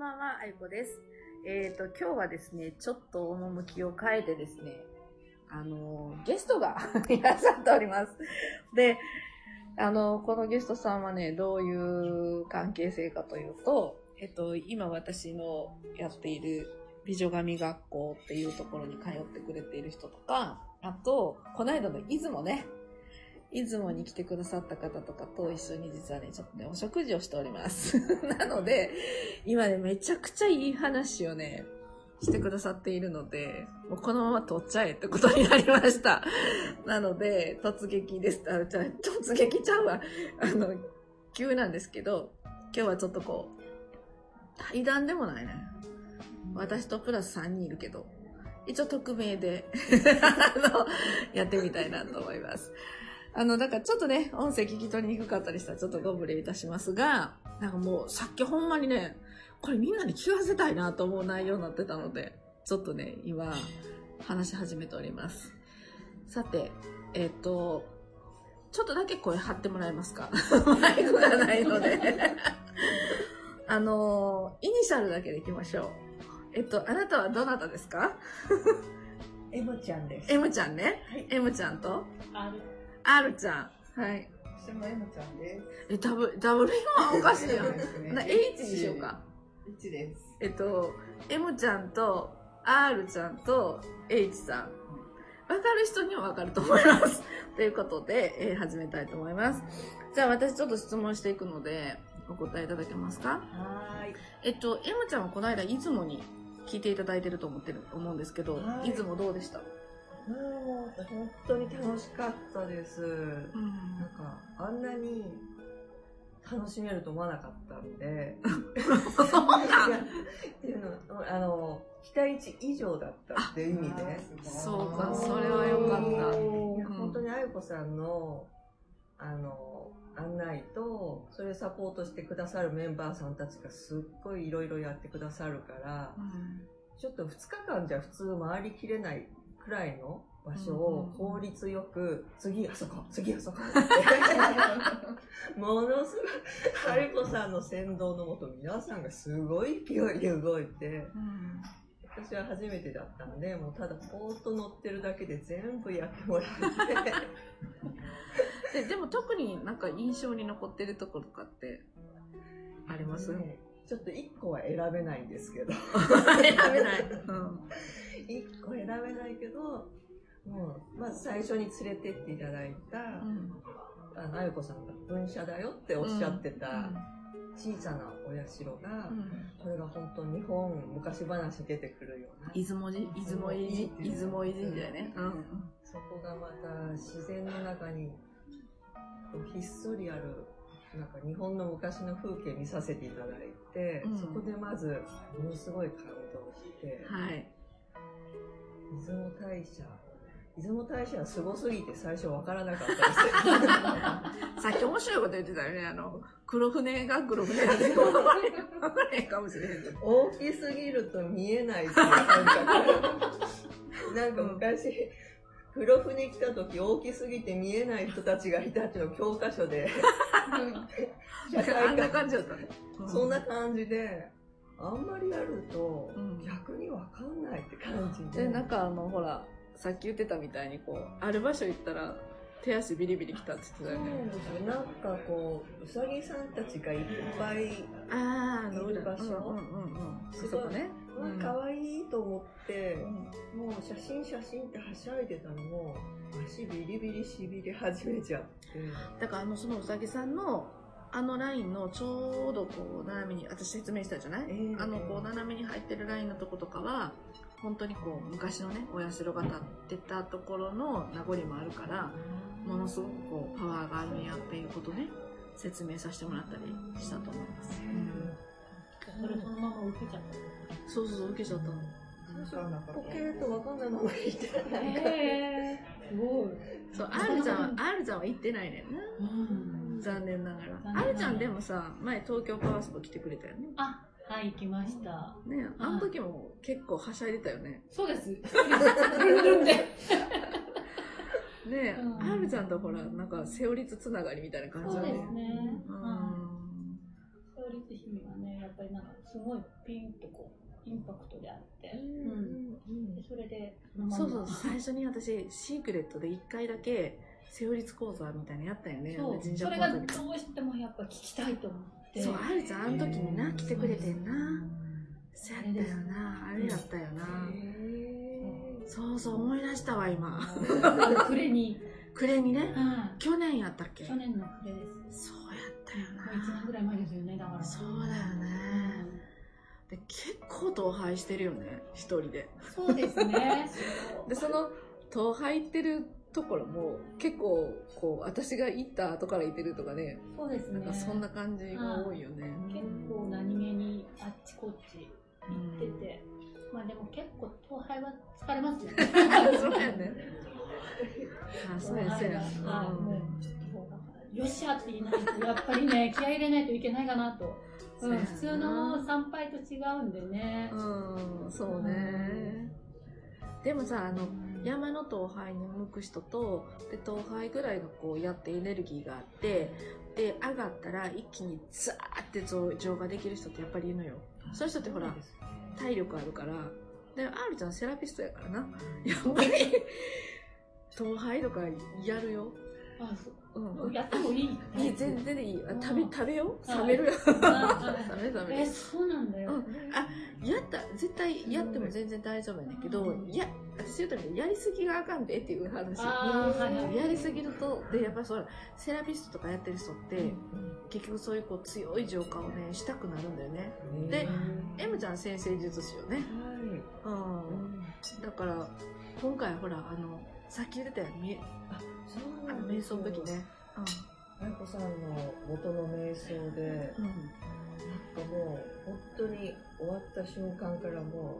ばんは、あゆこです。えっ、と、今日はですね、ちょっと趣を変えてですね、あの、ゲストが いらっしゃっております。で、あの、このゲストさんはね、どういう関係性かというと、えっと、今私のやっている美女神学校っていうところに通ってくれている人とか、あと、この間の出雲ね、出雲に来てくださった方とかと一緒に実はね、ちょっとね、お食事をしております。なので、今ね、めちゃくちゃいい話をね、してくださっているので、もうこのまま撮っちゃえってことになりました。なので、突撃です。あ、じゃ突撃ちゃうわ。あの、急なんですけど、今日はちょっとこう、対談でもないね。私とプラス3人いるけど、一応匿名で、あの、やってみたいなと思います。あの、だからちょっとね、音声聞き取りにくかったりしたらちょっとご無礼いたしますが、なんかもうさっきほんまにね、これみんなに聞かせたいなと思う内容になってたので、ちょっとね、今、話し始めております。さて、えっ、と、ちょっとだけ声張ってもらえますか？マイクがないので。あの、イニシャルだけでいきましょう。えっと、あなたはどなたですか？M ちゃんです。?M ちゃんね。はい M ちゃんと？ある R ちゃん。はい。私も M ちゃんです。え、ダブ、ダブル M はおかしいやん。な H にしようか。。1です。えっと、M ちゃんと R ちゃんと H さん。わかる人にはわかると思います。ということで、えー始めたいと思います。じゃあ私ちょっと質問していくので、お答えいただけますか？はーい。えっと、M ちゃんはこの間出雲に聞いていただいてると思ってる、思うんですけど、はい出雲どうでした？もう、本当に楽しかったです。なんか、あんなに楽しめると思わなかったんで。そうなんっていうのは、あの、期待値以上だったっていう意味で。そうか、それはよかった。いやうん本当にあゆこさんの、あの、案内と、それサポートしてくださるメンバーさんたちがすっごいいろいろやってくださるから、うんちょっと2日間じゃ普通回りきれないくらいの場所を効率よく、次あそこ、次あそこ。ものすごい、はるこさんの先導のもと、皆さんがすごい勢いで動いて、うん。私は初めてだったんで、もうただポーっと乗ってるだけで全部やってもらって、ででも特になんか印象に残ってるところとかってあります？ねちょっと1個は選べないんですけど、選べない。うん。1個選べないけど、もう、まず最初に連れてっていただいた、うん。あの、あゆこさんが分社だよっておっしゃってた小さなお社が、うん。これが本当日本昔話に出てくるような、出雲じ出雲いじ出雲い神社やね。うん。そこがまた自然の中にひっそりある、なんか日本の昔の風景見させていただいて、うんそこでまずものすごい感動して、はい。出雲大社、出雲大社はすごすぎて最初わからなかったです。さっき面白いこと言ってたよね。あの、黒船が黒船だけど、わからへんかもしれへん。大きすぎると見えないっていう感覚。なんか昔、黒船来た時大きすぎて見えない人たちがいたっていうのを教科書で、社あんな感じだったね。うそんな感じで、あんまりやるとうん逆にわかんないって感じで。で、なんかあの、ほら、さっき言ってたみたいに、こう、ある場所行ったら、手足ビリビリきたって言ってたそうよね。なんですよ。なんかこう、うさぎさんたちがいっぱい、あー、あの、いる場所うんうんうんうん。すごいね。わうん可愛いと思って、うんもう写真写真ってはしゃいでたのも、足ビリビリしびれ始めちゃって。だからあのそのうさぎさんのあのラインのちょうどこう斜めに私説明したじゃない、ええあのこう斜めに入ってるラインのとことかは本当にこう昔のねお社が建ってたところの名残もあるからものすごくこうパワーがあるんやっていうことね説明させてもらったりしたと思います、それそのまま受けちゃった。そうそうそう受けちゃったの。ポケーとわかんないままいてない。へー、すごい。そう R ちゃんは R ちゃんは行ってないね。んなうん。残念ながら。残念ながら。R ちゃんでもさ前東京パワースポ来てくれたよね。あ、はい、行きました。ねあの時も結構はしゃいでたよねそうです。ねえ、うるちゃんとほら、なんか、セオリツつながりみたいな感じそうだね。ですね。うん。はい。勝律姫はね、やっぱりなんかすごいピンとこう、インパクトであって、うんでそれで、そうそう、最初に私、シークレットで一回だけ、セオリツ講座みたいなのやったよね。そうそれがどうしてもやっぱ聞きたいと思って。そう、あるちゃん、あの時にな、来てくれてんな。そうやったよあな。あれやったよな。へそうそう、思い出したわ、今。ー 暮れに、暮れにね。うん去年やったっけ？去年の暮れです。そうやったよもう1年な。ぐらい前ですよね、だから。そうだよね。で、結構統廃してるよね、一人で。そうですね。で、その、統廃ってるところも、結構、こう、私が行った後から行ってるとかね、そうですね。なんかそんな感じが多いよね。結構何気にあっちこっち行ってて、まあでも結構統廃は疲れますよね。そうやね。あ、そうや、そうや。はい、うんもう、よっしゃって言いないと、やっぱりね、気合い入れないといけないかなと。うん、普通の参拝と違うんでね。うん、そうね。でもさ、あの、山の統廃に向く人と、で、統廃ぐらいのこうやってエネルギーがあって、で、上がったら一気にザーって増浄ができる人ってやっぱりいるのよ。そういう人ってほら、体力あるから。で、アールちゃんセラピストやからな。やっぱり、統廃とかやるよ。あそう。うん。やってもいい。いい、全然いい。食べ、食べよ冷める。よ。ああ冷め冷めえ、そうなん。だ よ。うん。やった、絶対やっても全然大丈夫やねん。けど、うん。いや、私言うとりやりすぎがあかん。でっていう話。やりすぎると、で、やっぱりそう、セラピストとかやってる人って、結局そういうこう強い浄化をね、したくなるん。だよね。で M ちゃん。先生術師よね。はうん。い。だから、今回ほら、あの、さっき言ってたよ、みあ、そうなんです瞑想の時。ね。愛子さんの元の瞑想で、うん。うん。なんかもう、本当に終わった瞬間からも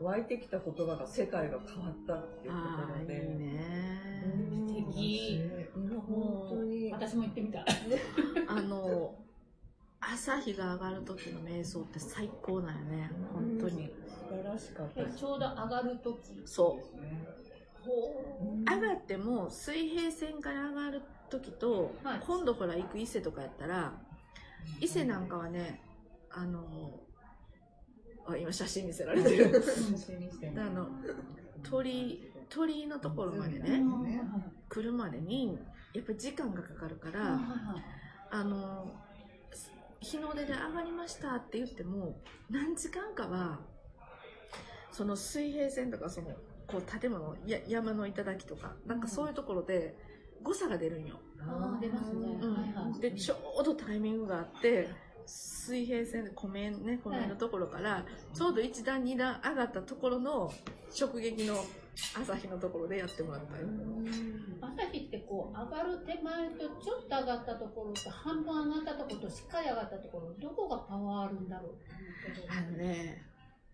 う、湧いてきた言葉が世界が変わったっていうとああ、いいころで。ね。うん素敵今本当に。私も行ってみたい。あの、朝日が上がる時の瞑想って最高なんよね。本当に。素晴らしかったちょうど上がるとき。そう。ほ上がっても水平線から上がる時と、はい。今度ほら行く伊勢とかやったら伊勢なんかはねあのあ今写真見せられてる。あの鳥鳥居のところまでう。ね来るまでにやっぱり時間がかかるから、あの日の出で上がりましたって言っても何時間かはその水平線とかそのこう建物や山の頂とかなんかそういうところで誤差が出るんよ、あー出ますね。うん。はいはい。でちょうどタイミングがあって水平線で湖面ね湖面のところからちょうど1段2段上がったところの直撃の朝日のところでやってもらったよ、朝日ってこう上がる手前とちょっと上がったところと半分上がったところとしっかり上がったところどこがパワーあるんだろうってあのね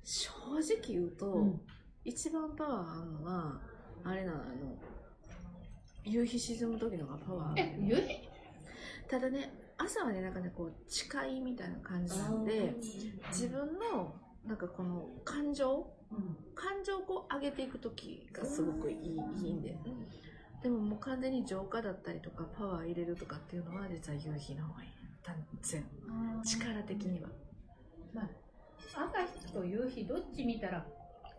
正直言うと、うん一番パワーあるのはあれなのあの夕日沈む時のがパワーある。え夕日？ただね朝はねなんかねこう誓いみたいな感じなんで自分のなんかこの感情うん感情をこう上げていく時がすごくいいいいんで。でももう完全に浄化だったりとかパワー入れるとかっていうのは実は夕日の方がいい。断然。力的には。まあ、朝日と夕日どっち見たら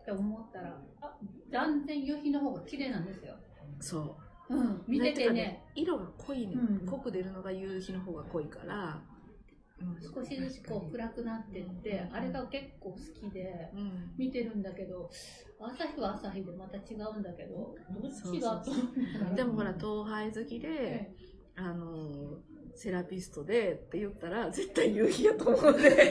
って思ったらあ断然夕日の方が綺麗なんですよ、そう。うん、見ててね。か色が濃いね、うん。濃く出るのが夕日の方が濃いから、うん。少しずつこう暗くなってってあれが結構好きでうん。見てるんだけど朝日は朝日でまた違うんだけどどっちがでもほら統廃好きで、あのセラピストでって言ったら 絶対夕日やと思うんで。どっちが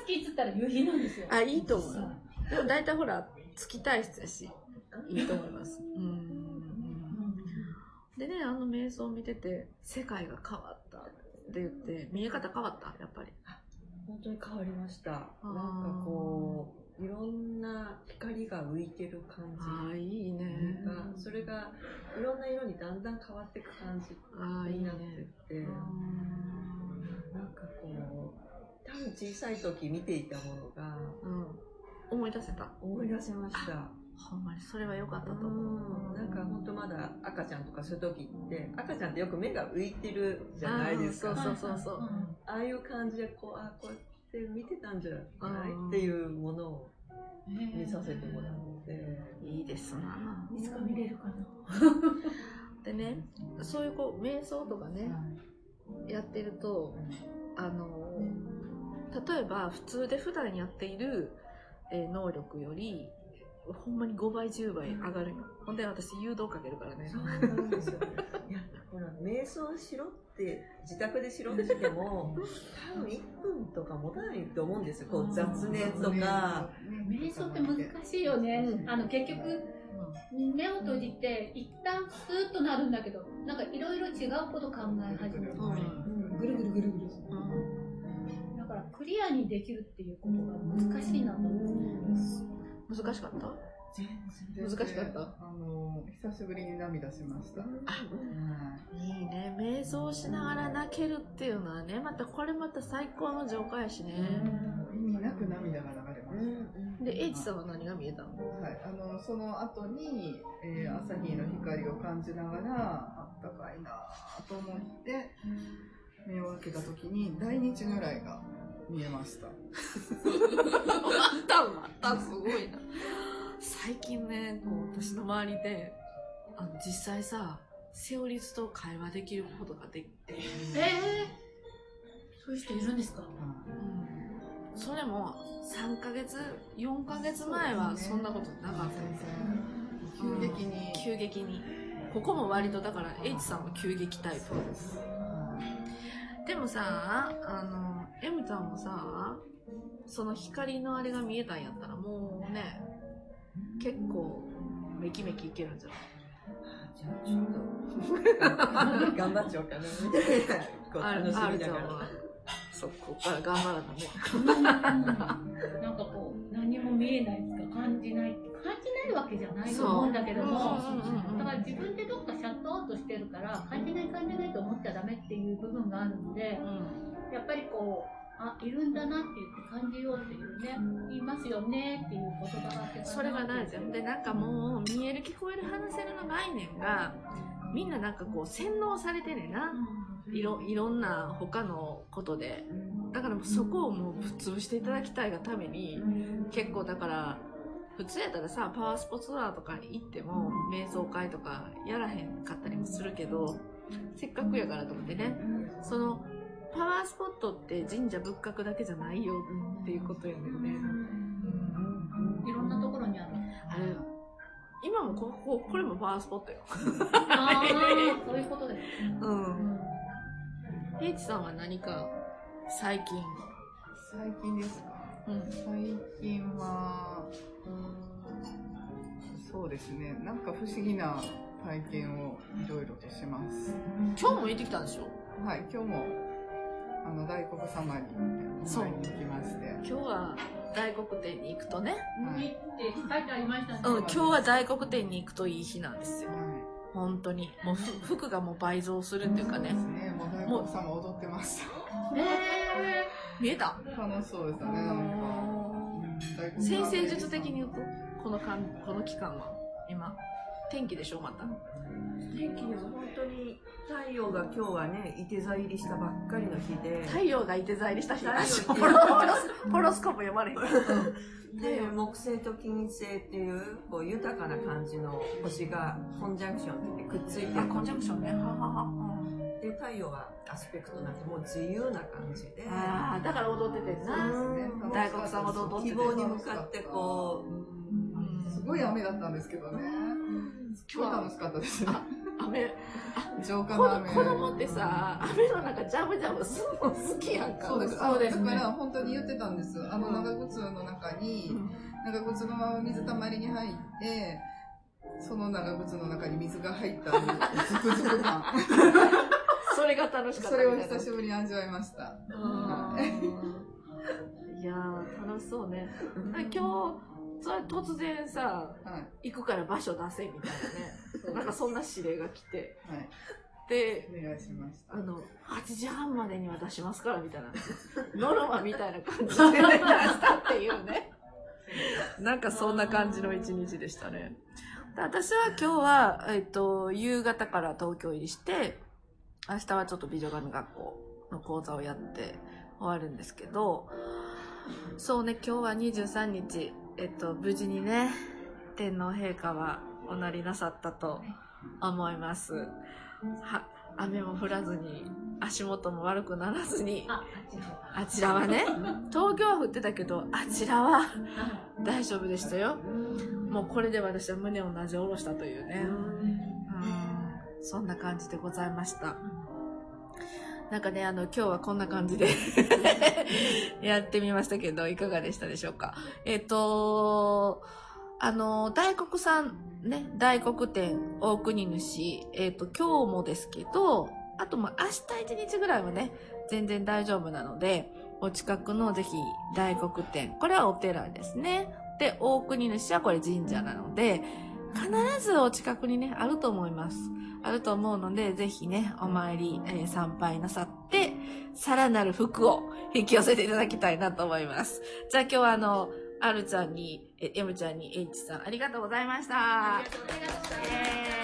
好きっつったら夕日なんですよ。あいいと思う。は。でも大体ほら月体質やしいいと思います。うん。でねあの瞑想を見てて世界が変わったって言って見え方変わった？やっぱり。本当に変わりました。なんーかこう、いろんな光が浮いてる感ああいいね。それがいろんな色にだんだん変わっていく感じああいいねになってって、なんかこう、多分小さい時見ていたものがうん。思い出せた。思い出せました。ほんまにそれは良かったと思う。なんか本当まだ赤ちゃんとかそういう時って赤ちゃんってよく目が浮いてるじゃないですか。そうそうそうそう。ああいう感じでこうあこうやって見てたんじゃないっていうものを見させてもらっていいですな。いつか見れるかな。でね、そういうこう、瞑想とかね、やってると、あの、例えば普通で普段やっている、えー能力より、ほんまに5倍、10倍上がるよ。ほんで私誘導かけるからね。そうなんですよいやほら瞑想しろって自宅でしろって言っても多分1分とか持たないと思うんですよこう雑念とか瞑想って難しいよね。うんあの結局目を閉じて一旦スーッとなるんだけど、なんかいろいろ違うこと考え始める。うんぐるぐるぐるぐる。だからクリアにできるっていうことが難しいなと思う。難しかった？難しかった？あの久しぶりに涙しました。はいいいね。瞑想しながら泣けるっていうのはね、またこれまた最高の浄化やしね。意味なく涙が流れましで、エイチさんは何が見えたの？た。はい、あのその後に、えー朝日の光を感じながらあったかいなと思って目を開けた時に大日如来が見えました。あったあったすごいな最近ねこう私の周りであの実際さセオリスと会話できることができて、えー、そういう人いるんですか？それも3ヶ月4ヶ月前はそんなことなかった。急激に。急激に。ここも割とだから H さんは急激タイプ。でもさあの M ちゃんもさその光のあれが見えたんやったらもうね結構めきめきいけるんじゃない？じゃあちょっと。頑張っちゃおうかな。みたいなこう。楽しみながらはそこから頑張らなね なんかこう何も見えないとか感じない感じないわけじゃないと思うんだけどもう。んだから自分でどっかシャットアウトしてるから感じない感じないと思っちゃダメっていう部分があるのでやっぱりこうあいるんだなって言って感じようっていうね言いますよねっていう言葉があってそれが大事よ。でなんかもう見える聞こえる話せるの概念がみんななんかこう洗脳されてねな。いろいろんな他のことで。だからもうそこをもうぶっ潰していただきたいがために結構だから普通やったらさパワースポーツツアーとかに行っても瞑想会とかやらへんかったりもするけどせっかくやからと思ってね。そのパワースポットって神社仏閣だけじゃないよっていうことやね。ん。ねいろんなところにある。あれ今もこここれもパワースポットよ。ああそういうことです。うん。平地さんは何か最近？最近ですか？うん。最近はそうですね。なんか不思議な体験をいろいろとします。今日も行ってきたんでしょ？はい今日もあの大黒様にそう。はい行きまして。今日は大黒天に行くとね。はい。って書いてありましたね。うん今日は大黒天に行くといい日なんですよ。はい。本当に。もうふ服がもう倍増するっていうかね。ですねもう大黒様踊ってましたえ見えた？楽しそうでしたねなんか。うん。大黒様先生術的に言うとこの間この期間は。今天気でしょまた天気です本当に太陽が今日はねいて座入りしたばっかりの日で。太陽がいて座入りした日。太陽 ポロポロスポロスコープ読まれへん。で木星と金星っていうこう豊かな感じの星がコンジャンクションってくっついてあコンジャンクションね。はははで太陽はアスペクトになってもう自由な感じで。ああだから踊っててんな。う。ん大黒様と踊ってて希望に向かってこう。すごい雨だったんですけどね。すごい楽しかったですね雨。浄化子の雨。子供ってさ雨の中ジャブジャブするの好きやんか。そうです。そうですね。だから本当に言ってたんです。あの長靴の中に、長靴のまま水たまりに入って、その長靴の中に水が入ったズクズク感。それが楽しかったそれを久しぶりに味わいました。いやー楽しそうね。今日それ突然さはい。行くから場所出せみたいなねなんかそんな指令が来てはい。でお願いしましたあ。の8時半までには出しますからみたいなノルマみたいな感じで出したっていうねなんかそんな感じの一日でしたね。で私は今日は、えっと、夕方から東京入りして、明日はちょっと美女神学校の講座をやって終わるんですけど、そうね、今日は23日、えっと、無事にね、天皇陛下はおなりなさったと思います。は、雨も降らずに、足元も悪くならずに、あ、ちらはね、東京は降ってたけど、あちらはあ大丈夫でしたよ。もうこれで私は胸をなじ下ろしたというね。うん、そんな感じでございました。なんかね、あの、今日はこんな感じでやってみましたけど、いかがでしたでしょうか？えっ、と、あの、大黒さん、ね、大黒店、大国主、えっ、と、今日もですけど、あと、まあ、明日一日ぐらいはね、全然大丈夫なので、お近くのぜひ大黒店、これはお寺ですね。で、大国主はこれ神社なので、必ずお近くにね、あると思います。あると思うので、ぜひね、お参り、えー参拝なさって、さらなる福を 引き寄せていただきたいなと思います。じゃあ今日はあの、あるちゃんに、え、M ちゃんに、H さん、ありがとうございました。ありがとうございました